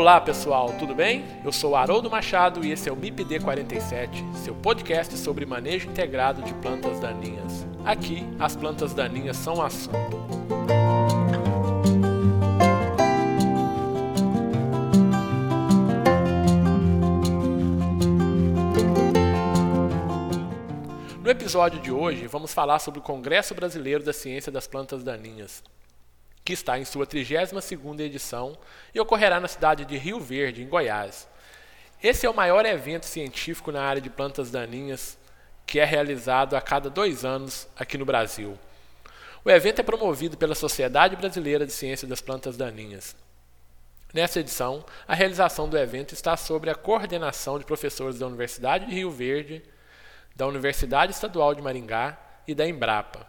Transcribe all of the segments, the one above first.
Olá pessoal, tudo bem? Eu sou Haroldo Machado e esse é o MIPD 47, seu podcast sobre manejo integrado de plantas daninhas. Aqui, as plantas daninhas são assunto. No episódio de hoje, vamos falar sobre o Congresso Brasileiro da Ciência das Plantas Daninhas, que está em sua 32ª edição e ocorrerá na cidade de Rio Verde, em Goiás. Esse é o maior evento científico na área de plantas daninhas que é realizado a cada dois anos aqui no Brasil. O evento é promovido pela Sociedade Brasileira de Ciência das Plantas Daninhas. Nessa edição, a realização do evento está sob a coordenação de professores da Universidade de Rio Verde, da Universidade Estadual de Maringá e da Embrapa.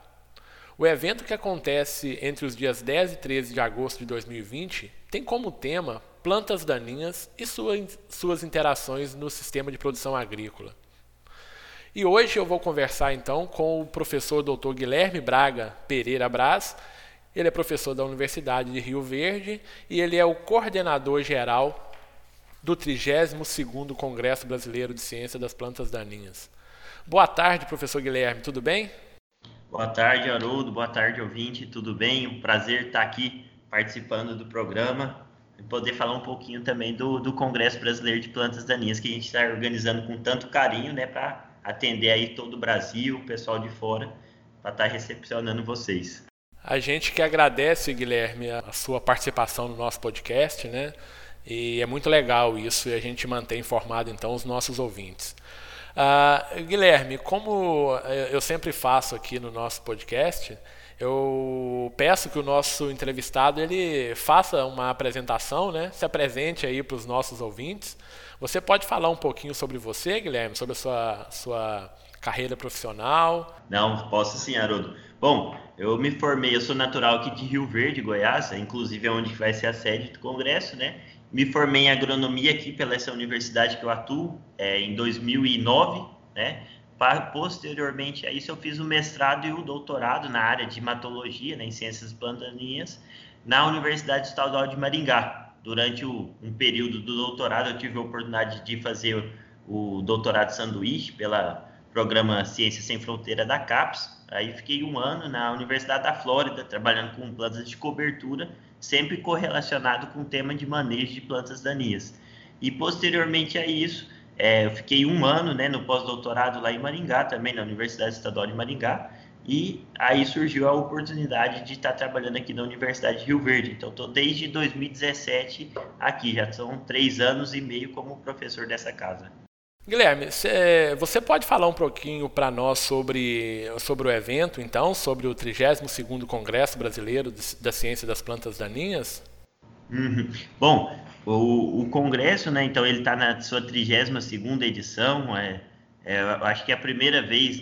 O evento que acontece entre os dias 10 e 13 de agosto de 2020 tem como tema plantas daninhas e suas, suas interações no sistema de produção agrícola. E hoje eu vou conversar então com o professor Dr. Guilherme Braga Pereira Braz. Ele é professor da Universidade de Rio Verde e ele é o coordenador geral do 32º Congresso Brasileiro de Ciência das Plantas Daninhas. Boa tarde, professor Guilherme, tudo bem? Boa tarde, Haroldo. Boa tarde, ouvinte. Tudo bem? Um prazer estar aqui participando do programa e poder falar um pouquinho também do, do Congresso Brasileiro de Plantas Daninhas que a gente está organizando com tanto carinho, né, para atender aí todo o Brasil, o pessoal de fora, para estar recepcionando vocês. A gente que agradece, Guilherme, a sua participação no nosso podcast, né? E é muito legal isso e a gente mantém informado então os nossos ouvintes. Uh, Guilherme, como eu sempre faço aqui no nosso podcast, eu peço que o nosso entrevistado ele faça uma apresentação, né? Se apresente aí para os nossos ouvintes. Você pode falar um pouquinho sobre você, Guilherme, sobre a sua, sua carreira profissional? Não, posso sim, Haroldo. Bom, eu me formei, eu sou natural aqui de Rio Verde, Goiás, inclusive é onde vai ser a sede do congresso, né? Me formei em agronomia aqui pela essa universidade que eu atuo é, em 2009, né? Posteriormente a isso, eu fiz o mestrado e o doutorado na área de hematologia, né, em ciências plantaninhas, na Universidade Estadual de Maringá. Durante o, um período do doutorado, eu tive a oportunidade de fazer o doutorado sanduíche pela programa Ciência Sem Fronteira da CAPES. Aí fiquei um ano na Universidade da Flórida, trabalhando com plantas de cobertura sempre correlacionado com o tema de manejo de plantas daninhas. E posteriormente a isso, é, eu fiquei um ano né, no pós-doutorado lá em Maringá, também na Universidade Estadual de Maringá, e aí surgiu a oportunidade de estar trabalhando aqui na Universidade de Rio Verde. Então, estou desde 2017 aqui, já são três anos e meio como professor dessa casa. Guilherme, você pode falar um pouquinho para nós sobre, sobre o evento, então, sobre o 32º Congresso Brasileiro da Ciência das Plantas Daninhas? Uhum. Bom, o, o, congresso, né, então, ele está na sua 32ª edição, é, é, acho que é a primeira vez,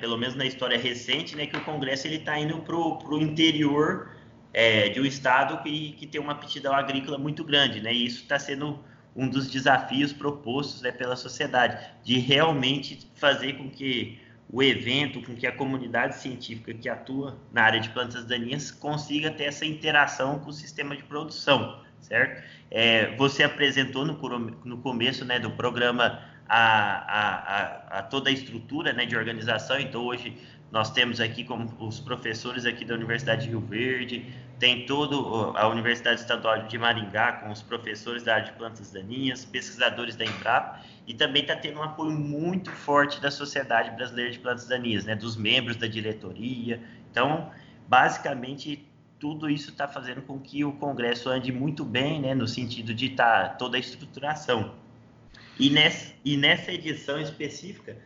pelo menos na história recente, né, que o congresso está indo para o interior é, de um estado que, que tem uma aptidão agrícola muito grande, né, e isso está sendo um dos desafios propostos né, pela sociedade, de realmente fazer com que o evento, com que a comunidade científica que atua na área de plantas daninhas consiga ter essa interação com o sistema de produção, certo? É, você apresentou no, no começo né, do programa a, a, a, toda a estrutura né, de organização, então hoje nós temos aqui como os professores aqui da Universidade de Rio Verde, tem todo a Universidade Estadual de Maringá com os professores da área de plantas daninhas, pesquisadores da Embrapa e também está tendo um apoio muito forte da Sociedade Brasileira de Plantas Daninhas, né, dos membros da diretoria. Então, basicamente tudo isso está fazendo com que o Congresso ande muito bem, né, no sentido de estar tá toda a estruturação. E nessa, e nessa edição específica,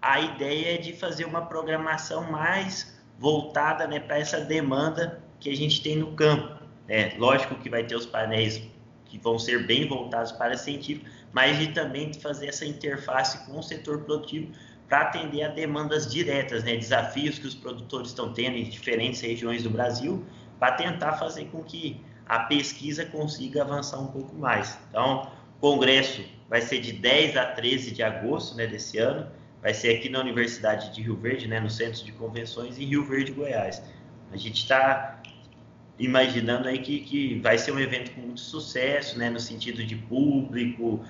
a ideia é de fazer uma programação mais voltada né, para essa demanda que a gente tem no campo. É, lógico que vai ter os painéis que vão ser bem voltados para científico, mas de também fazer essa interface com o setor produtivo para atender a demandas diretas, né, desafios que os produtores estão tendo em diferentes regiões do Brasil, para tentar fazer com que a pesquisa consiga avançar um pouco mais. Então, o congresso vai ser de 10 a 13 de agosto né, desse ano, vai ser aqui na Universidade de Rio Verde, né, no Centro de Convenções, em Rio Verde, Goiás. A gente está imaginando aí que, que vai ser um evento com muito sucesso, né, no sentido de público,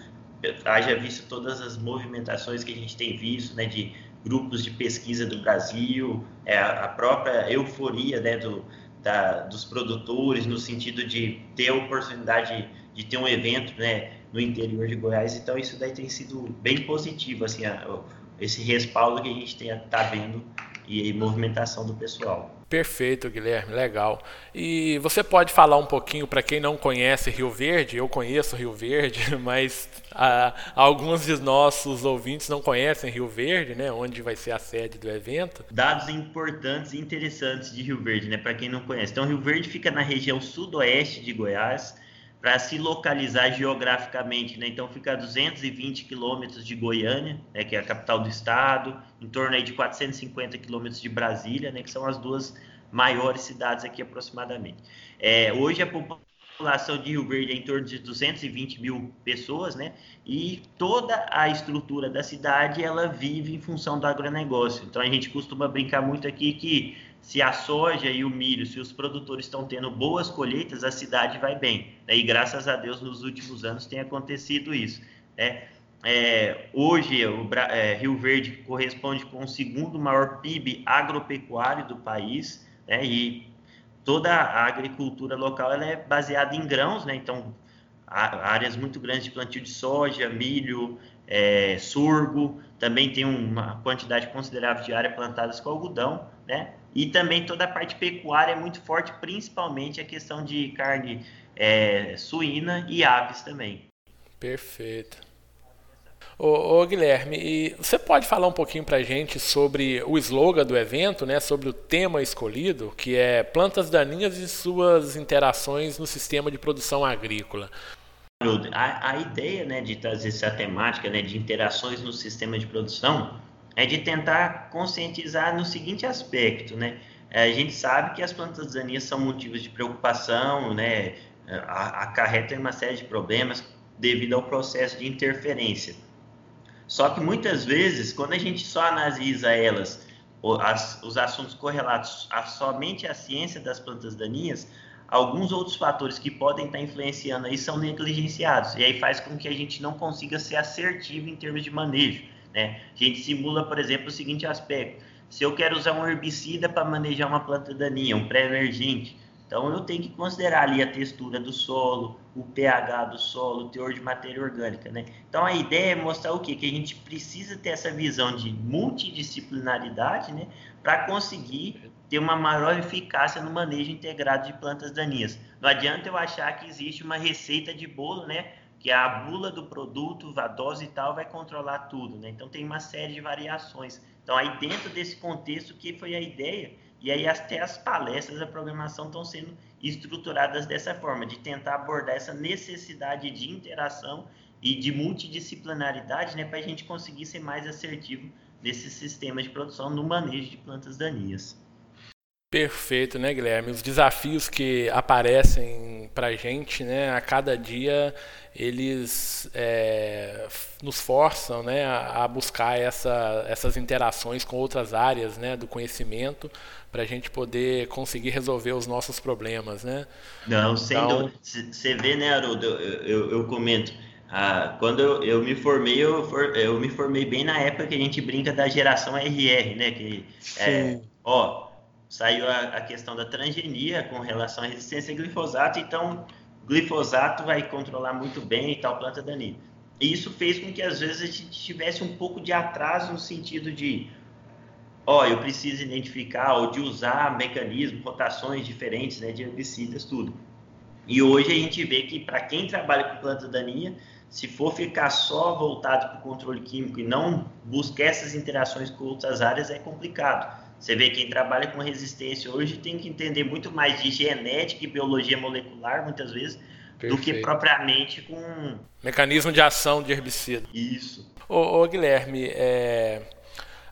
haja visto todas as movimentações que a gente tem visto, né, de grupos de pesquisa do Brasil, é, a própria euforia, né, do, da, dos produtores, no sentido de ter a oportunidade de, de ter um evento, né, no interior de Goiás, então isso daí tem sido bem positivo, assim, a, esse respaldo que a gente está vendo e movimentação do pessoal. Perfeito, Guilherme, legal. E você pode falar um pouquinho para quem não conhece Rio Verde? Eu conheço Rio Verde, mas ah, alguns de nossos ouvintes não conhecem Rio Verde, né? Onde vai ser a sede do evento? Dados importantes e interessantes de Rio Verde, né? Para quem não conhece. Então, Rio Verde fica na região sudoeste de Goiás para se localizar geograficamente, né? Então fica a 220 quilômetros de Goiânia, né, que é a capital do estado, em torno aí de 450 quilômetros de Brasília, né, que são as duas maiores cidades aqui aproximadamente. É, hoje a população de Rio Verde é em torno de 220 mil pessoas, né? E toda a estrutura da cidade ela vive em função do agronegócio. Então a gente costuma brincar muito aqui que se a soja e o milho, se os produtores estão tendo boas colheitas, a cidade vai bem. Né? E graças a Deus, nos últimos anos tem acontecido isso. Né? É, hoje, o é, Rio Verde corresponde com o segundo maior PIB agropecuário do país, né? e toda a agricultura local ela é baseada em grãos, né? então áreas muito grandes de plantio de soja, milho, é, surgo, também tem uma quantidade considerável de área plantadas com algodão, né? E também toda a parte pecuária é muito forte, principalmente a questão de carne é, suína e aves também. Perfeito. Ô, ô, Guilherme, você pode falar um pouquinho para a gente sobre o slogan do evento, né, sobre o tema escolhido, que é plantas daninhas e suas interações no sistema de produção agrícola? A, a ideia né, de trazer essa temática né, de interações no sistema de produção é de tentar conscientizar no seguinte aspecto, né? É, a gente sabe que as plantas daninhas são motivos de preocupação, né? Acarretam uma série de problemas devido ao processo de interferência. Só que muitas vezes, quando a gente só analisa elas, os assuntos correlatos a somente a ciência das plantas daninhas, alguns outros fatores que podem estar influenciando aí são negligenciados. E aí faz com que a gente não consiga ser assertivo em termos de manejo. Né? A gente simula, por exemplo, o seguinte aspecto: se eu quero usar um herbicida para manejar uma planta daninha, um pré-emergente, então eu tenho que considerar ali a textura do solo, o pH do solo, o teor de matéria orgânica, né? Então a ideia é mostrar o quê? Que a gente precisa ter essa visão de multidisciplinaridade, né? Para conseguir ter uma maior eficácia no manejo integrado de plantas daninhas. Não adianta eu achar que existe uma receita de bolo, né? Que a bula do produto, a dose e tal, vai controlar tudo, né? Então tem uma série de variações. Então aí dentro desse contexto que foi a ideia, e aí até as palestras da programação estão sendo estruturadas dessa forma, de tentar abordar essa necessidade de interação e de multidisciplinaridade, né, para a gente conseguir ser mais assertivo nesse sistema de produção no manejo de plantas daninhas. Perfeito, né, Guilherme? Os desafios que aparecem para a gente, né, a cada dia, eles é, nos forçam, né, a, buscar essa, essas interações com outras áreas, né, do conhecimento, para a gente poder conseguir resolver os nossos problemas, né? Não, sem então... dúvida. Você vê, né, Haroldo? Eu, eu, eu comento. Ah, quando eu, eu, me formei, eu, for, eu me formei bem na época que a gente brinca da geração RR, né? Que, é, ó, saiu a, a, questão da transgenia com relação à resistência a glifosato, então glifosato vai controlar muito bem e tal planta daninha. E isso fez com que às vezes a gente tivesse um pouco de atraso no sentido de, ó, eu preciso identificar ou de usar mecanismos, rotações diferentes, né, de herbicidas, tudo. E hoje a gente vê que para quem trabalha com planta daninha, se for ficar só voltado para o controle químico e não buscar essas interações com outras áreas, é complicado. Você vê quem trabalha com resistência hoje tem que entender muito mais de genética e biologia molecular, muitas vezes, Perfeito. do que propriamente com. Mecanismo de ação de herbicida. Isso. Ô, ô Guilherme, é...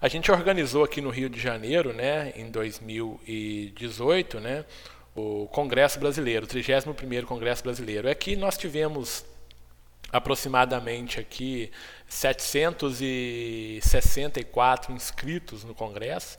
a gente organizou aqui no Rio de Janeiro, né, em 2018, né, o Congresso Brasileiro, o 31º Congresso Brasileiro. Aqui nós tivemos aproximadamente aqui 764 inscritos no Congresso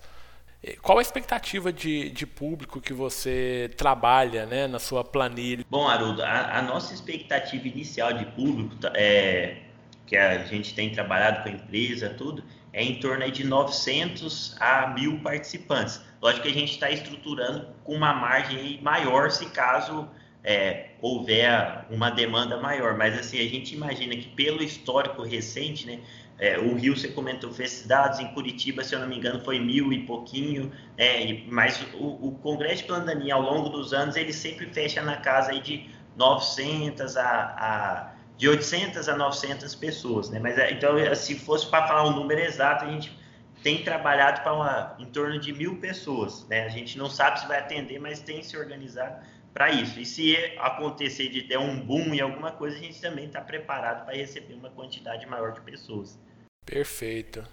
Qual a expectativa de, de público que você trabalha né, na sua planilha? Bom, Haroldo, a, a nossa expectativa inicial de público, tá, é, que a gente tem trabalhado com a empresa, tudo, é em torno de 900 a 1.000 participantes. Lógico que a gente está estruturando com uma margem maior se caso é, houver uma demanda maior, mas assim, a gente imagina que pelo histórico recente, né, é, o Rio, você comentou, fez dados, em Curitiba, se eu não me engano, foi mil e pouquinho, é, mas o, o Congresso de Plandaninha, ao longo dos anos, ele sempre fecha na casa aí de 900 a, a de 800 a 900 pessoas, né? Mas é, então, se fosse para falar um número exato, a gente tem trabalhado para em torno de mil pessoas, né? A gente não sabe se vai atender, mas tem se organizado para isso. E se acontecer de ter um boom em alguma coisa, a gente também está preparado para receber uma quantidade maior de pessoas. Perfeito.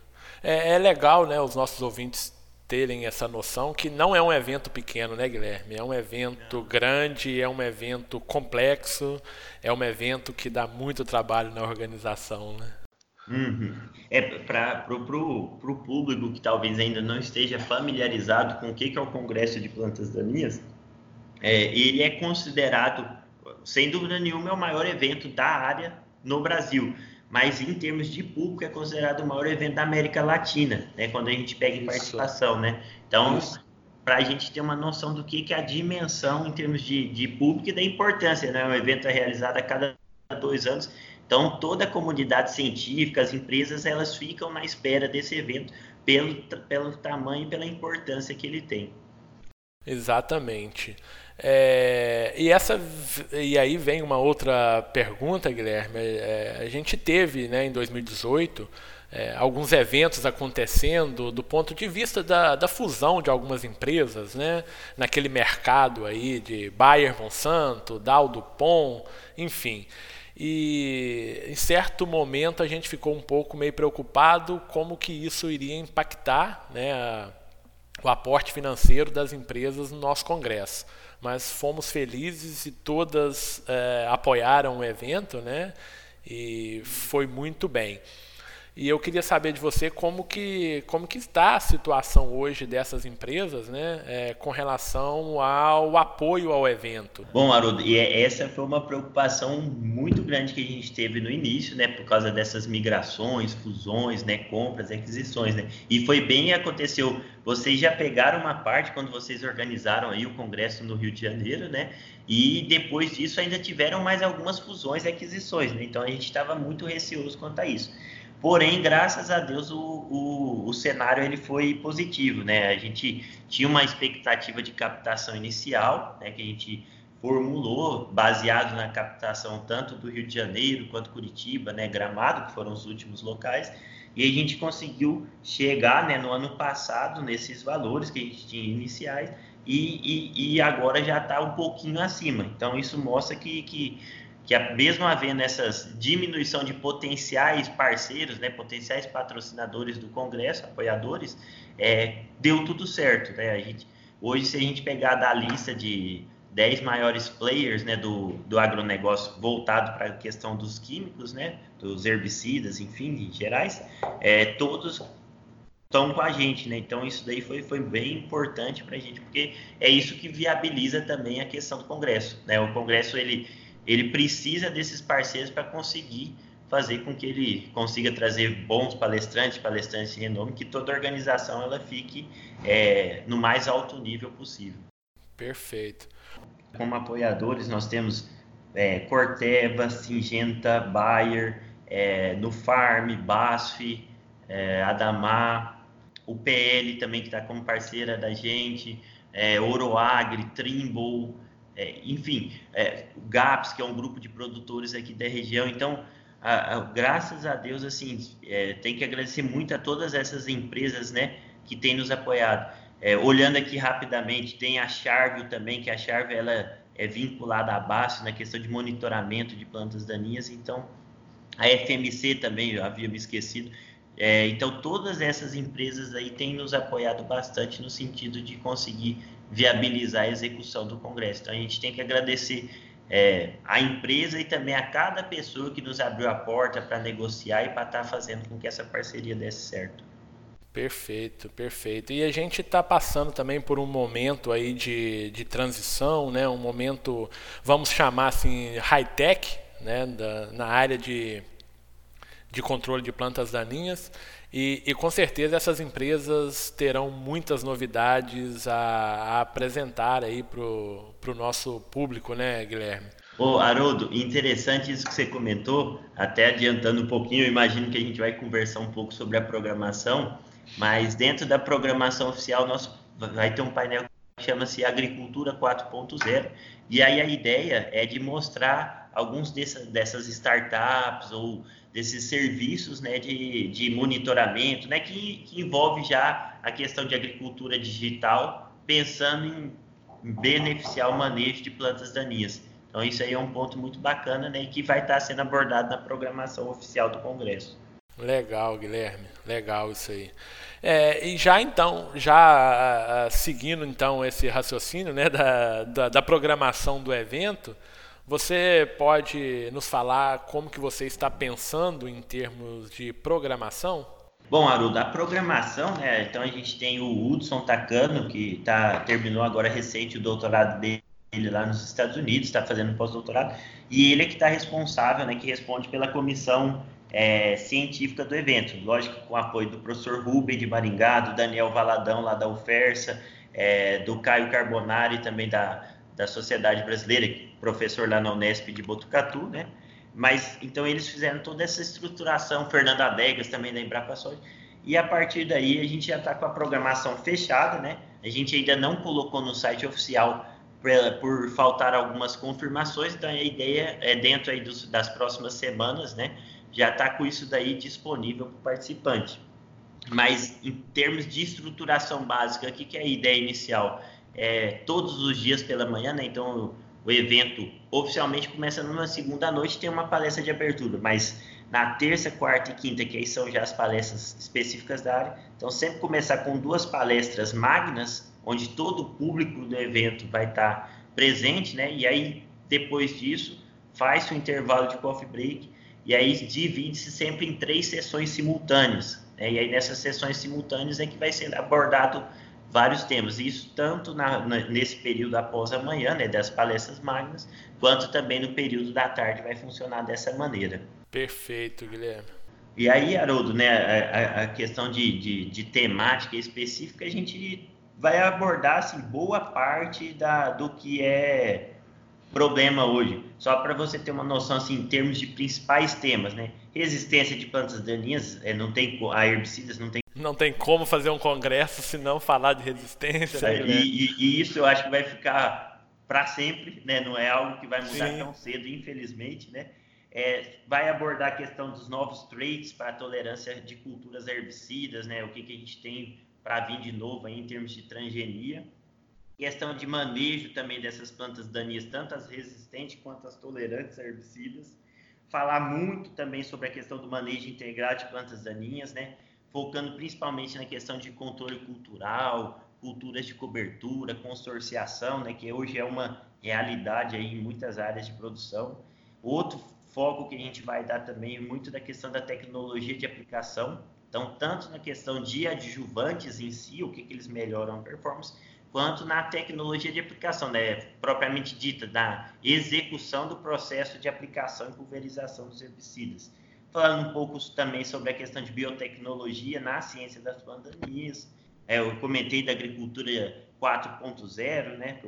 É, é, legal, né, os nossos ouvintes terem essa noção que não é um evento pequeno, né, Guilherme? É um evento não. grande, é um evento complexo, é um evento que dá muito trabalho na organização, né? Uhum. É para o público que talvez ainda não esteja familiarizado com o que, que é o Congresso de Plantas Daninhas, é, ele é considerado, sem dúvida nenhuma, é o maior evento da área no Brasil mas em termos de público é considerado o maior evento da América Latina, né? Quando a gente pega em participação, né? Então, para a gente ter uma noção do que, que é a dimensão em termos de, de público e da importância, né? O evento é realizado a cada dois anos, então toda a comunidade científica, as empresas, elas ficam na espera desse evento pelo, pelo tamanho e pela importância que ele tem. Exatamente. É, e, essa, e aí vem uma outra pergunta, Guilherme. É, a gente teve né, em 2018 é, alguns eventos acontecendo do ponto de vista da, da fusão de algumas empresas, né, naquele mercado aí de Bayer Monsanto, Dow Dupont, enfim. E em certo momento a gente ficou um pouco meio preocupado como que isso iria impactar né, a, o aporte financeiro das empresas no nosso congresso mas fomos felizes e todas é, apoiaram o evento, né? E foi muito bem. E eu queria saber de você como que, como que está a situação hoje dessas empresas né, é, com relação ao apoio ao evento. Bom, Haroldo, e é, essa foi uma preocupação muito grande que a gente teve no início, né, por causa dessas migrações, fusões, né, compras, aquisições. Né, e foi bem aconteceu. Vocês já pegaram uma parte quando vocês organizaram aí o congresso no Rio de Janeiro, né? E depois disso ainda tiveram mais algumas fusões e aquisições, né? Então a gente estava muito receoso quanto a isso. Porém, graças a Deus, o, o, o, cenário ele foi positivo, né? A gente tinha uma expectativa de captação inicial, né, que a gente formulou baseado na captação tanto do Rio de Janeiro quanto Curitiba, né, Gramado, que foram os últimos locais, e a gente conseguiu chegar, né, no ano passado nesses valores que a gente tinha iniciais e, e, e agora já está um pouquinho acima. Então isso mostra que, que que mesmo havendo essas diminuição de potenciais parceiros, né, potenciais patrocinadores do Congresso, apoiadores, é, deu tudo certo. Né? A gente, hoje, se a gente pegar da lista de 10 maiores players né, do, do agronegócio voltado para a questão dos químicos, né, dos herbicidas, enfim, em gerais, é, todos estão com a gente, né? Então isso daí foi, foi bem importante para a gente, porque é isso que viabiliza também a questão do Congresso, né? O Congresso ele ele precisa desses parceiros para conseguir fazer com que ele consiga trazer bons palestrantes, palestrantes de renome, que toda organização ela fique é, no mais alto nível possível. Perfeito. Como apoiadores, nós temos é, Corteva, Singenta, Bayer, é, no Farm, BASF, é, Adamar, o PL também que está como parceira da gente, é, Oroagri, Trimble, é, enfim, é, o GAPS, que é um grupo de produtores aqui da região. Então, a, a, graças a Deus, assim, é, tem que agradecer muito a todas essas empresas, né, que têm nos apoiado. É, olhando aqui rapidamente, tem a Charvio também, que a Charvio, ela é vinculada à BASF na questão de monitoramento de plantas daninhas, então a FMC também, eu havia me esquecido, é, então, todas essas empresas aí têm nos apoiado bastante no sentido de conseguir viabilizar a execução do Congresso. Então, a gente tem que agradecer é, a empresa e também a cada pessoa que nos abriu a porta para negociar e para estar tá fazendo com que essa parceria desse certo. Perfeito, perfeito. E a gente está passando também por um momento aí de, de transição, né? um momento, vamos chamar assim, high-tech, né? Na área de, de controle de plantas daninhas. E, e, com certeza essas empresas terão muitas novidades a, a apresentar aí para o nosso público, né, Guilherme? Ô, Haroldo, interessante isso que você comentou, até adiantando um pouquinho, eu imagino que a gente vai conversar um pouco sobre a programação. Mas dentro da programação oficial, nós vai ter um painel que chama-se Agricultura 4.0. E aí a ideia é de mostrar alguns dessa, dessas startups ou desses serviços né, de, de monitoramento, né, que, que envolve já a questão de agricultura digital, pensando em beneficiar o manejo de plantas daninhas. Então, isso aí é um ponto muito bacana né, que vai estar sendo abordado na programação oficial do Congresso. Legal, Guilherme. Legal isso aí. É, e já então, já seguindo então esse raciocínio né, da, da, da, programação do evento, você pode nos falar como que você está pensando em termos de programação? Bom, Haroldo, a programação, né? Então a gente tem o Hudson Takano, que tá, terminou agora recente o doutorado dele lá nos Estados Unidos, está fazendo pós-doutorado, e ele é que está responsável, né, que responde pela comissão é, científica do evento. Lógico, com o apoio do professor Rubem de Maringá, do Daniel Valadão, lá da UFERSA, é, do Caio Carbonari, também da, da Sociedade Brasileira, professor lá na Unesp de Botucatu, né? Mas, então, eles fizeram toda essa estruturação, Fernando Adegas também da Embrapa e a partir daí a gente já está com a programação fechada, né? A gente ainda não colocou no site oficial por faltar algumas confirmações, então a ideia é dentro aí dos, das próximas semanas, né? já está com isso daí disponível para o participante. Mas em termos de estruturação básica, o que, que é a ideia inicial? É, todos os dias pela manhã, né? Então o evento oficialmente começa numa segunda noite, tem uma palestra de abertura, mas na terça, quarta e quinta, que aí são já as palestras específicas da área, então sempre começar com duas palestras magnas, onde todo o público do evento vai estar presente, né? E aí depois disso faz o intervalo de coffee break e aí divide-se sempre em três sessões simultâneas. Né? E aí nessas sessões simultâneas é que vai ser abordado vários temas, isso tanto na, na, nesse período após amanhã, né, das palestras magnas, quanto também no período da tarde vai funcionar dessa maneira. Perfeito, Guilherme. E aí, Haroldo, né, a, a questão de, de, de, temática específica, a gente vai abordar assim, boa parte da, do que é problema hoje. Só para você ter uma noção assim, em termos de principais temas, né? Resistência de plantas daninhas, é, não tem a herbicidas, não tem. Não tem como fazer um congresso se não falar de resistência. É, né? e, e, isso eu acho que vai ficar para sempre, né? Não é algo que vai mudar Sim. tão cedo, infelizmente, né? É, vai abordar a questão dos novos traits para a tolerância de culturas herbicidas, né? O que, que a gente tem para vir de novo aí em termos de transgenia questão de manejo também dessas plantas daninhas, tanto as resistentes quanto as tolerantes a herbicidas. Falar muito também sobre a questão do manejo integrado de plantas daninhas, né? focando principalmente na questão de controle cultural, culturas de cobertura, consorciação, né? que hoje é uma realidade aí em muitas áreas de produção. Outro foco que a gente vai dar também é muito da questão da tecnologia de aplicação. Então, tanto na questão de adjuvantes em si, o que, que eles melhoram a performance, quanto na tecnologia de aplicação, né, propriamente dita, da execução do processo de aplicação e pulverização dos herbicidas. Falando um pouco também sobre a questão de biotecnologia na ciência das pandemias, é, eu comentei da agricultura 4.0, né,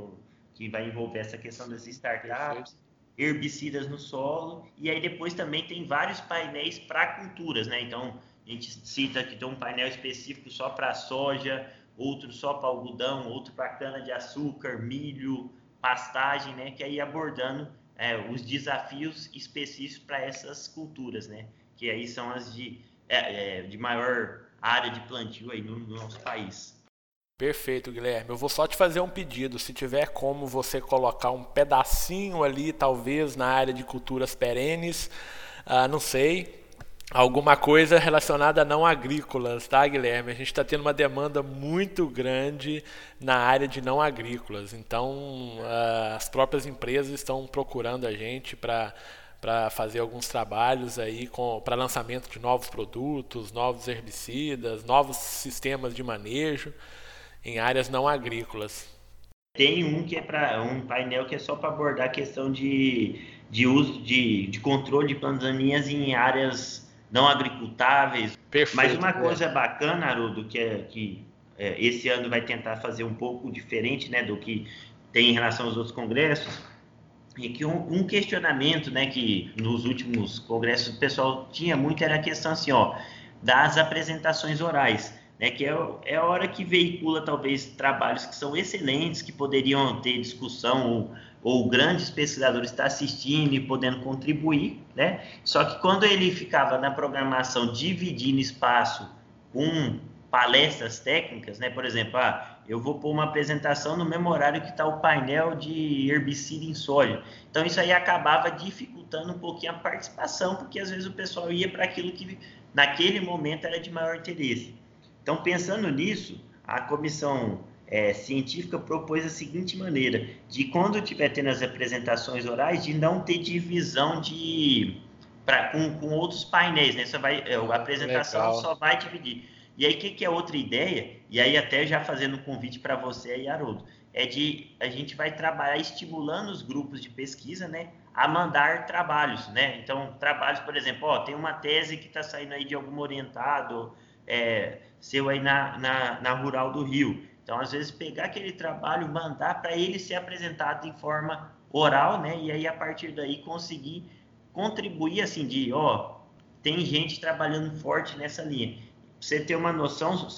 que vai envolver essa questão das startups, herbicidas no solo, e aí depois também tem vários painéis para culturas, né, então a gente cita que tem um painel específico só para soja, outro só para algodão, outro para cana-de-açúcar, milho, pastagem, né? Que aí abordando é, os desafios específicos para essas culturas, né? Que aí são as de, é, é, de maior área de plantio aí no, no nosso país. Perfeito, Guilherme. Eu vou só te fazer um pedido. Se tiver como você colocar um pedacinho ali, talvez na área de culturas perenes, uh, não sei, alguma coisa relacionada a não agrícolas, tá, Guilherme? A gente está tendo uma demanda muito grande na área de não agrícolas. Então, uh, as próprias empresas estão procurando a gente para para fazer alguns trabalhos aí para lançamento de novos produtos, novos herbicidas, novos sistemas de manejo em áreas não agrícolas. Tem um que é para um painel que é só para abordar a questão de, de uso de, de controle de plantas daninhas em áreas não agricultáveis. Perfeito, Mas uma coisa bacana, Haroldo, que é que é, esse ano vai tentar fazer um pouco diferente, né, do que tem em relação aos outros congressos, e que um, um, questionamento, né, que nos últimos congressos o pessoal tinha muito era a questão assim, ó, das apresentações orais, né, que é, é a hora que veicula talvez trabalhos que são excelentes, que poderiam ter discussão ou, ou grandes pesquisadores estar assistindo e podendo contribuir, né? Só que quando ele ficava na programação dividindo espaço com palestras técnicas, né? Por exemplo, ah, eu vou pôr uma apresentação no mesmo horário que está o painel de herbicida em soja. Então, isso aí acabava dificultando um pouquinho a participação, porque às vezes o pessoal ia para aquilo que naquele momento era de maior interesse. Então, pensando nisso, a comissão é, científica propôs a seguinte maneira, de quando tiver tendo as apresentações orais, de não ter divisão de... Pra, com, com outros painéis, né? Você vai, é, a apresentação Legal. só vai dividir. E aí, o que, que, é outra ideia? E aí, até já fazendo um convite para você aí, Haroldo, é de a gente vai trabalhar estimulando os grupos de pesquisa, né, a mandar trabalhos, né? Então, trabalhos, por exemplo, ó, tem uma tese que está saindo aí de algum orientado é, seu aí na, na, na Rural do Rio. Então, às vezes, pegar aquele trabalho, mandar para ele ser apresentado em forma oral, né? E aí, a partir daí, conseguir contribuir, assim, de, ó, tem gente trabalhando forte nessa linha você ter uma noção,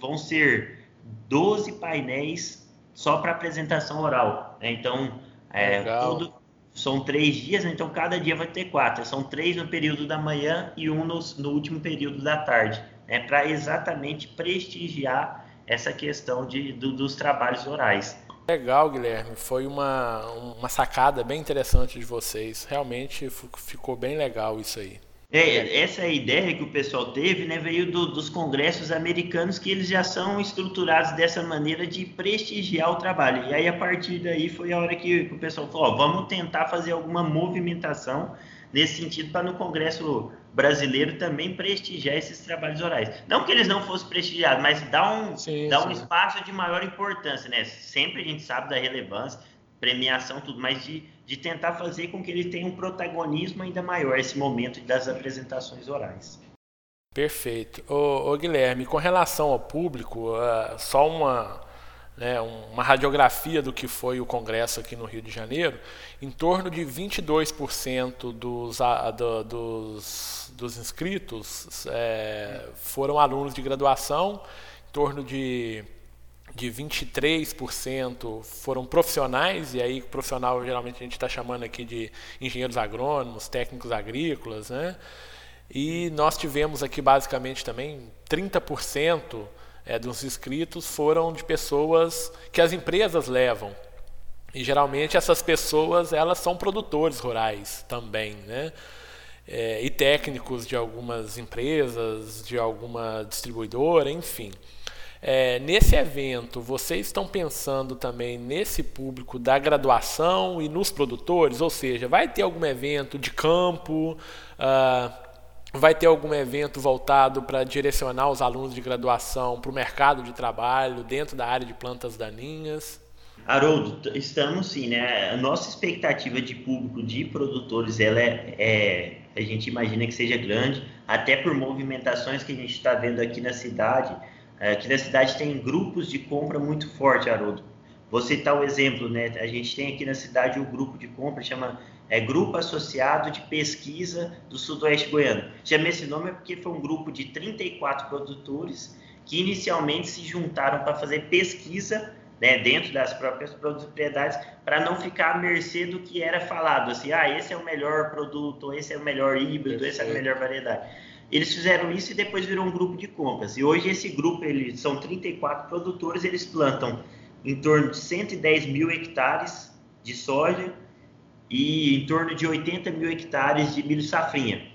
vão ser 12 painéis só para apresentação oral. Né? Então, é, tudo, são três dias, né? então cada dia vai ter quatro. São três no período da manhã e um no, no último período da tarde, né? para exatamente prestigiar essa questão de, do, dos trabalhos orais. Legal, Guilherme. Foi uma, uma sacada bem interessante de vocês. Realmente ficou bem legal isso aí. É, essa ideia que o pessoal teve né, veio do, dos congressos americanos que eles já são estruturados dessa maneira de prestigiar o trabalho. E aí, a partir daí, foi a hora que o pessoal falou: ó, vamos tentar fazer alguma movimentação nesse sentido para no Congresso brasileiro também prestigiar esses trabalhos orais. Não que eles não fossem prestigiados, mas dá um, sim, dá sim. um espaço de maior importância, né? Sempre a gente sabe da relevância, premiação, tudo, mas de de tentar fazer com que ele tenha um protagonismo ainda maior esse momento das apresentações orais. Perfeito. Ô, ô Guilherme, com relação ao público, uh, só uma, né, uma radiografia do que foi o congresso aqui no Rio de Janeiro, em torno de 22% dos, do, dos, dos inscritos é, foram alunos de graduação, em torno de de 23% foram profissionais, e aí profissional geralmente a gente está chamando aqui de engenheiros agrônomos, técnicos agrícolas, né? E nós tivemos aqui basicamente também 30% é, dos inscritos foram de pessoas que as empresas levam. E geralmente essas pessoas elas são produtores rurais também, né? É, e técnicos de algumas empresas, de alguma distribuidora, enfim. É, nesse evento, vocês estão pensando também nesse público da graduação e nos produtores? Ou seja, vai ter algum evento de campo? Uh, vai ter algum evento voltado para direcionar os alunos de graduação para o mercado de trabalho dentro da área de plantas daninhas? Haroldo, estamos sim, né? A nossa expectativa de público de produtores, ela é, é a gente imagina que seja grande, até por movimentações que a gente está vendo aqui na cidade é, aqui na cidade tem grupos de compra muito forte, Haroldo. Vou citar o exemplo, né? A gente tem aqui na cidade um grupo de compra, chama é, Grupo Associado de Pesquisa do Sudoeste Goiano. Chama esse nome porque foi um grupo de 34 produtores que inicialmente se juntaram para fazer pesquisa né, dentro das próprias propriedades, para não ficar à mercê do que era falado, assim, ah, esse é o melhor produto, esse é o melhor híbrido, essa é a melhor variedade. Eles fizeram isso e depois virou um grupo de compras. E hoje esse grupo, eles são 34 produtores, eles plantam em torno de 110 mil hectares de soja e em torno de 80 mil hectares de milho safrinha.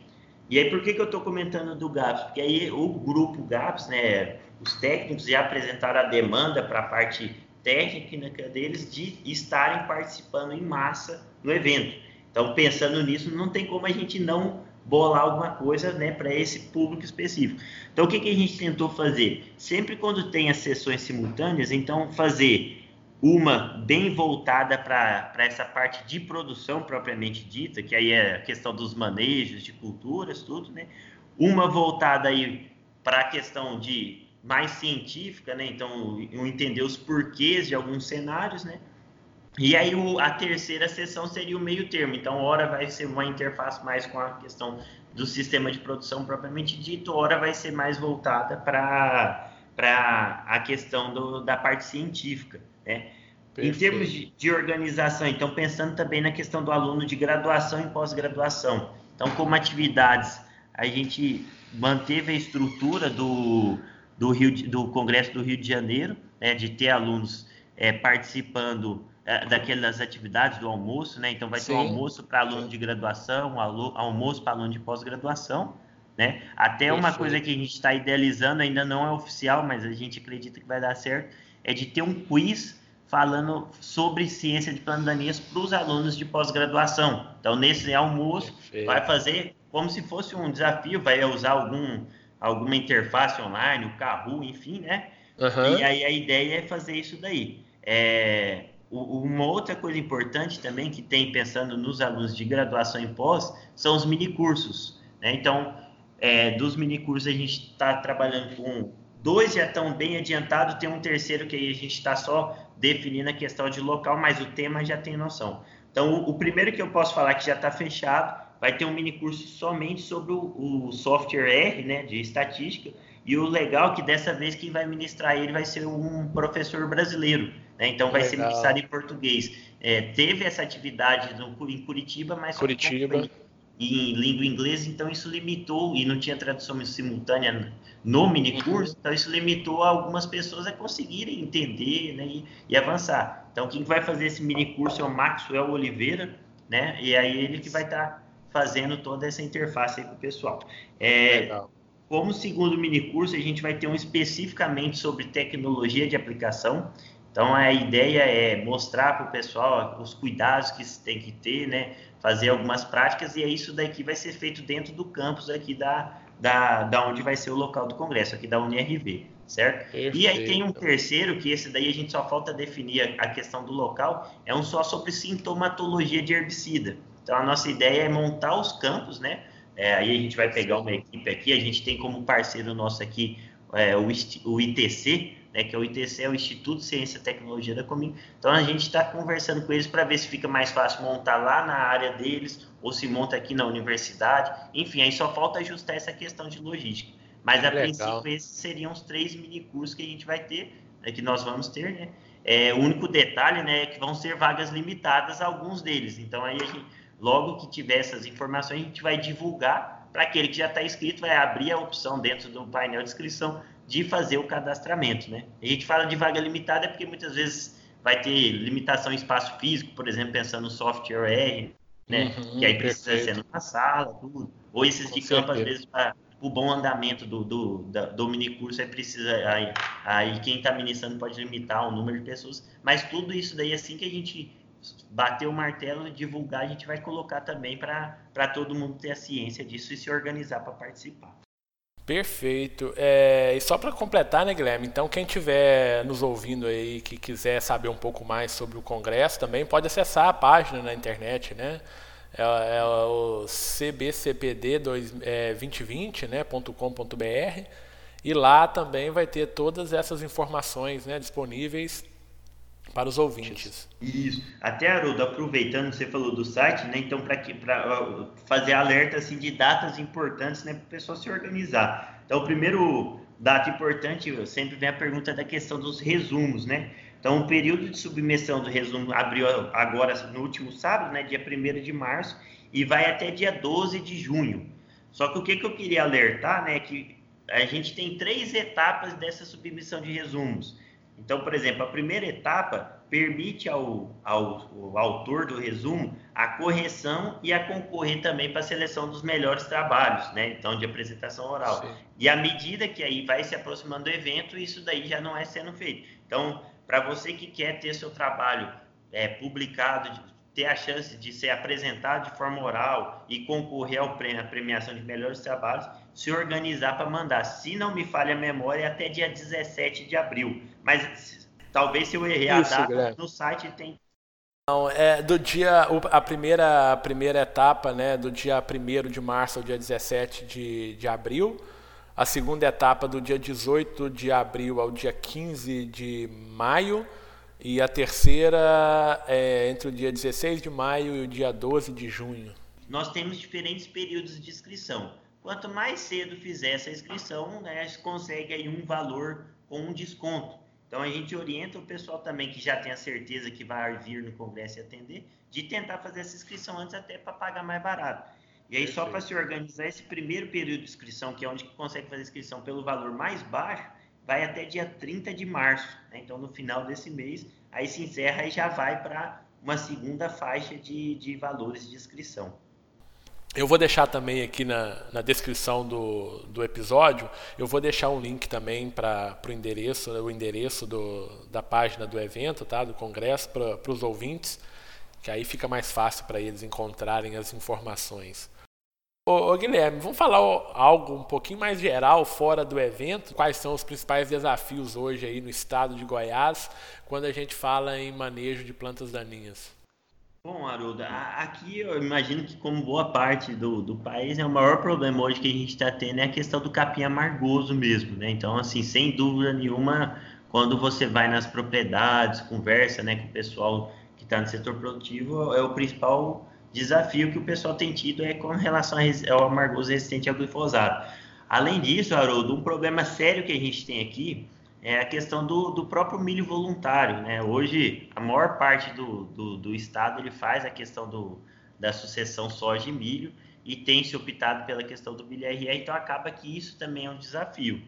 E aí por que, que eu estou comentando do GAPS? Porque aí o grupo GAPS, né, os técnicos já apresentaram a demanda para a parte técnica deles de estarem participando em massa no evento. Então, pensando nisso, não tem como a gente não bolar alguma coisa né, para esse público específico. Então, o que, que a gente tentou fazer? Sempre quando tem as sessões simultâneas, então fazer uma bem voltada para essa parte de produção propriamente dita, que aí é a questão dos manejos de culturas, tudo, né? Uma voltada aí para a questão de mais científica, né? Então, entender os porquês de alguns cenários, né? E aí o, a terceira sessão seria o meio termo. Então, hora vai ser uma interface mais com a questão do sistema de produção propriamente dito, hora vai ser mais voltada para a questão do, da parte científica. Né? Em termos de, de, organização, então pensando também na questão do aluno de graduação e pós-graduação. Então, como atividades, a gente manteve a estrutura do, do, Rio, do Congresso do Rio de Janeiro, né, de ter alunos é, participando é, daquelas atividades do almoço, né? Então vai Sim. ter um almoço para aluno de graduação, um almoço para aluno de pós-graduação, né? Até Perfeito. uma coisa que a gente está idealizando, ainda não é oficial, mas a gente acredita que vai dar certo, é de ter um quiz falando sobre ciência de plantas para os alunos de pós-graduação. Então, nesse almoço, Perfeito. vai fazer como se fosse um desafio, vai usar algum, alguma interface online, o Kahoot, enfim, né? Uhum. E aí a ideia é fazer isso daí. É, uma outra coisa importante também que tem pensando nos alunos de graduação em pós são os minicursos. Né? Então, é, dos minicursos a gente está trabalhando com dois já estão bem adiantados, tem um terceiro que aí a gente está só definindo a questão de local, mas o tema já tem noção. Então, o, o primeiro que eu posso falar que já está fechado vai ter um minicurso somente sobre o, o software R, né, de estatística, e o legal é que dessa vez quem vai ministrar ele vai ser um professor brasileiro. Né? Então vai Legal. ser ministrado em português. É, teve essa atividade no, em Curitiba, mas Curitiba. Em língua inglesa, então isso limitou, e não tinha tradução simultânea no minicurso, então isso limitou algumas pessoas a conseguirem entender né, e, e, avançar. Então quem vai fazer esse minicurso é o Maxwell Oliveira, né? E aí ele que vai estar tá fazendo toda essa interface aí com o pessoal. É, Legal. Como segundo minicurso, a gente vai ter um especificamente sobre tecnologia de aplicação. Então, a ideia é mostrar para o pessoal os cuidados que se tem que ter, né? Fazer algumas práticas e é isso daqui vai ser feito dentro do campus aqui da, da, da onde vai ser o local do congresso, aqui da UNRV, certo? Perfeito. E aí tem um terceiro, que esse daí a gente só falta definir a, a questão do local, é um só sobre sintomatologia de herbicida. Então, a nossa ideia é montar os campos, né? É, aí a gente vai pegar uma equipe aqui, a gente tem como parceiro nosso aqui é, o, o ITC, né, que é o ITC, é o Instituto de Ciência e Tecnologia da Comin. Então a gente está conversando com eles para ver se fica mais fácil montar lá na área deles ou se monta aqui na universidade. Enfim, aí só falta ajustar essa questão de logística. Mas a Legal. princípio esses seriam os três mini cursos que a gente vai ter, né, que nós vamos ter, né? É, o único detalhe, né, é que vão ser vagas limitadas a alguns deles. Então aí a gente, logo que tiver essas informações, a gente vai divulgar para aquele que já está inscrito, vai abrir a opção dentro do painel de inscrição de fazer o cadastramento, né? A gente fala de vaga limitada é porque muitas vezes vai ter limitação em espaço físico, por exemplo, pensando no software R, né? Uhum, que aí precisa perfeito. ser numa sala, tudo. Ou esses de campo, às vezes, para o bom andamento do, do, do, do minicurso, aí precisa. Aí, aí quem está ministrando pode limitar o número de pessoas. Mas tudo isso daí, assim que a gente bater o martelo, divulgar, a gente vai colocar também para todo mundo ter a ciência disso e se organizar para participar. Perfeito. É, e só para completar, né, Guilherme? Então, quem estiver nos ouvindo aí que quiser saber um pouco mais sobre o Congresso também pode acessar a página na internet, né? É, é o cbcpd2020.com.br é, né, e lá também vai ter todas essas informações né, disponíveis para os ouvintes. Isso. Até, Haroldo, aproveitando, você falou do site, né? Então, para fazer alerta assim, de datas importantes né, para o pessoal se organizar. Então, o primeiro data importante, sempre vem a pergunta da questão dos resumos, né? Então, o período de submissão do resumo abriu agora no último sábado, né, dia 1 de março, e vai até dia 12 de junho. Só que o que, que eu queria alertar, né, é que a gente tem três etapas dessa submissão de resumos. Então, por exemplo, a primeira etapa permite ao, ao, ao, autor do resumo a correção e a concorrer também para a seleção dos melhores trabalhos, né? Então, de apresentação oral. Sim. E à medida que aí vai se aproximando do evento, isso daí já não é sendo feito. Então, para você que quer ter seu trabalho é, publicado, ter a chance de ser apresentado de forma oral e concorrer ao prêmio, à premiação de melhores trabalhos, se organizar para mandar. Se não me falha a memória, é até dia 17 de abril. Mas talvez se eu errei a data, no site tem não, é do dia a primeira a primeira etapa, né, do dia 1 de março ao dia 17 de, de abril. A segunda etapa do dia 18 de abril ao dia 15 de maio. E a terceira é entre o dia 16 de maio e o dia 12 de junho. Nós temos diferentes períodos de inscrição. Quanto mais cedo fizer essa inscrição, né, consegue aí um valor com um desconto. Então a gente orienta o pessoal também que já tem a certeza que vai vir no congresso e atender, de tentar fazer essa inscrição antes até para pagar mais barato. E aí, Perfeito. só para se organizar esse primeiro período de inscrição, que é onde consegue fazer a inscrição pelo valor mais baixo, vai até dia 30 de março. Né? Então, no final desse mês, aí se encerra e já vai para uma segunda faixa de, de valores de inscrição. Eu vou deixar também aqui na, na descrição do, do episódio, eu vou deixar um link também para o endereço, o endereço do, da página do evento, tá? do congresso, para os ouvintes, que aí fica mais fácil para eles encontrarem as informações. Ô, ô, Guilherme, vamos falar algo um pouquinho mais geral fora do evento? Quais são os principais desafios hoje aí no estado de Goiás quando a gente fala em manejo de plantas daninhas? Bom, Haroldo, aqui eu imagino que, como boa parte do, do país, né, o maior problema hoje que a gente está tendo é a questão do capim amargoso mesmo, né? Então, assim, sem dúvida nenhuma, quando você vai nas propriedades, conversa né, com o pessoal que está no setor produtivo, é o principal desafio que o pessoal tem tido é com relação ao amargoso resistente ao glifosato. Além disso, Haroldo, um problema sério que a gente tem aqui é a questão do, do próprio milho voluntário. Né? Hoje, a maior parte do, do, do estado ele faz a questão do, da sucessão soja e milho e tem se optado pela questão do milho RR, então acaba que isso também é um desafio.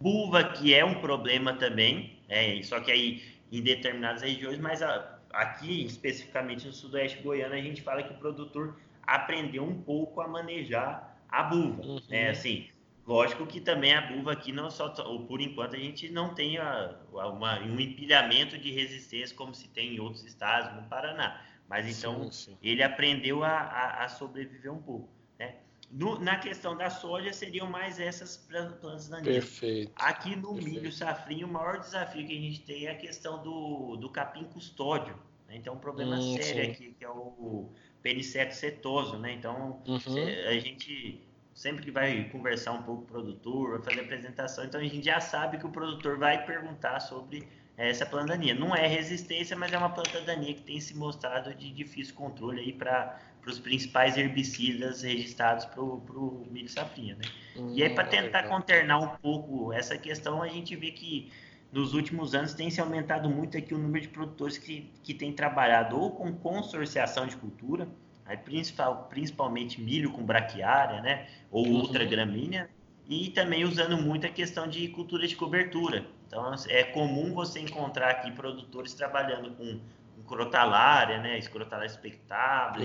Buva, que é um problema também, é, só que aí em determinadas regiões, mas a, aqui especificamente no sudoeste goiano a gente fala que o produtor aprendeu um pouco a manejar a buva, uhum. né? Assim, Lógico que também a buva aqui não só, ou por enquanto a gente não tem a, uma, um empilhamento de resistência como se tem em outros estados, no Paraná. Mas então sim, sim. ele aprendeu a, a, a, sobreviver um pouco. Né? No, na questão da soja seriam mais essas plantas daninhas. Perfeito. Aqui no Perfeito. milho safrinho, o maior desafio que a gente tem é a questão do, do capim custódio. Né? Então, um problema hum, sério sim. aqui, que é o peniceto setoso. Né? Então, uhum. a gente sempre que vai conversar um pouco com o produtor, vai fazer apresentação, então a gente já sabe que o produtor vai perguntar sobre essa planta daninha. Não é resistência, mas é uma planta daninha que tem se mostrado de difícil controle aí para os principais herbicidas registrados para o milho safrinha, né? Hum, e aí para tentar conternar um pouco essa questão, a gente vê que nos últimos anos tem se aumentado muito aqui o número de produtores que, que têm trabalhado ou com consorciação de cultura, aí principal, principalmente milho com braquiária, né, ou uhum. outra gramínea, e também usando muito a questão de cultura de cobertura. Então, é comum você encontrar aqui produtores trabalhando com, com crotalária, né, escrotalária expectável,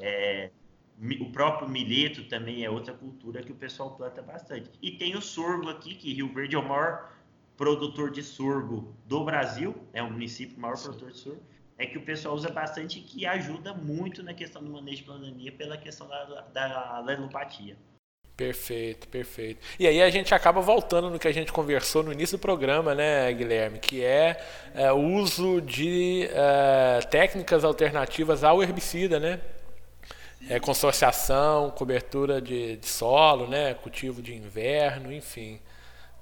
é, o próprio milheto também é outra cultura que o pessoal planta bastante. E tem o sorgo aqui, que Rio Verde é o maior produtor de sorgo do Brasil, é o município maior Sim. produtor de sorgo é que o pessoal usa bastante e que ajuda muito na questão do manejo de pandemia pela questão da, da, da Perfeito, perfeito. E aí a gente acaba voltando no que a gente conversou no início do programa, né, Guilherme, que é, é o uso de é, técnicas alternativas ao herbicida, né? É, consorciação, cobertura de, de solo, né, cultivo de inverno, enfim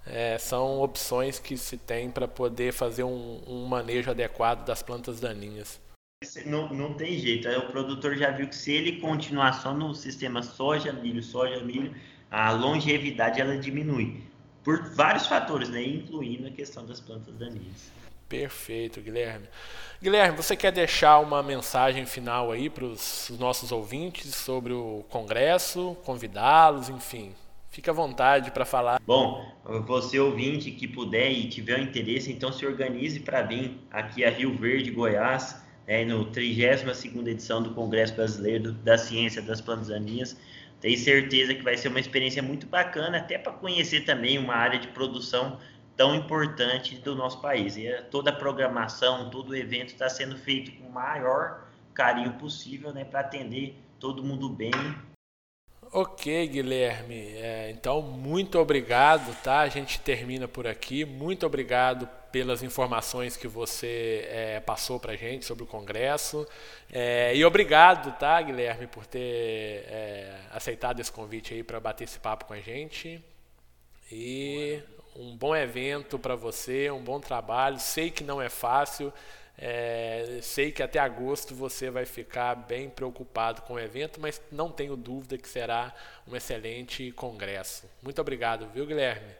é, são opções que se tem para poder fazer um, um, manejo adequado das plantas daninhas. Não, não tem jeito, o produtor já viu que se ele continuar só no sistema soja, milho, soja, milho, a longevidade ela diminui por vários fatores, né, incluindo a questão das plantas daninhas. Perfeito, Guilherme. Guilherme, você quer deixar uma mensagem final aí para os nossos ouvintes sobre o congresso, convidá-los, enfim? Fique à vontade para falar. Bom, você ouvinte que puder e tiver interesse, então se organize para vir aqui a Rio Verde, Goiás, é, no 32ª edição do Congresso Brasileiro da Ciência das Plantas. Tenho certeza que vai ser uma experiência muito bacana, até para conhecer também uma área de produção tão importante do nosso país. E toda a programação, todo o evento está sendo feito com maior carinho possível, né, para atender todo mundo bem. Ok, Guilherme. É, então, muito obrigado, tá? A gente termina por aqui. Muito obrigado pelas informações que você é, passou para a gente sobre o Congresso. É, e obrigado, tá, Guilherme, por ter é, aceitado esse convite aí para bater esse papo com a gente. E um bom evento para você, um bom trabalho. Sei que não é fácil. É, sei que até agosto você vai ficar bem preocupado com o evento, mas não tenho dúvida que será um excelente congresso. Muito obrigado, viu, Guilherme?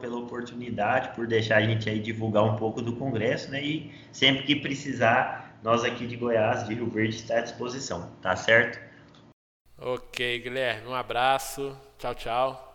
Pela oportunidade, por deixar a gente aí divulgar um pouco do congresso, né? E sempre que precisar, nós aqui de Goiás, de Rio Verde, está à disposição, tá certo? Ok, Guilherme, um abraço, tchau, tchau.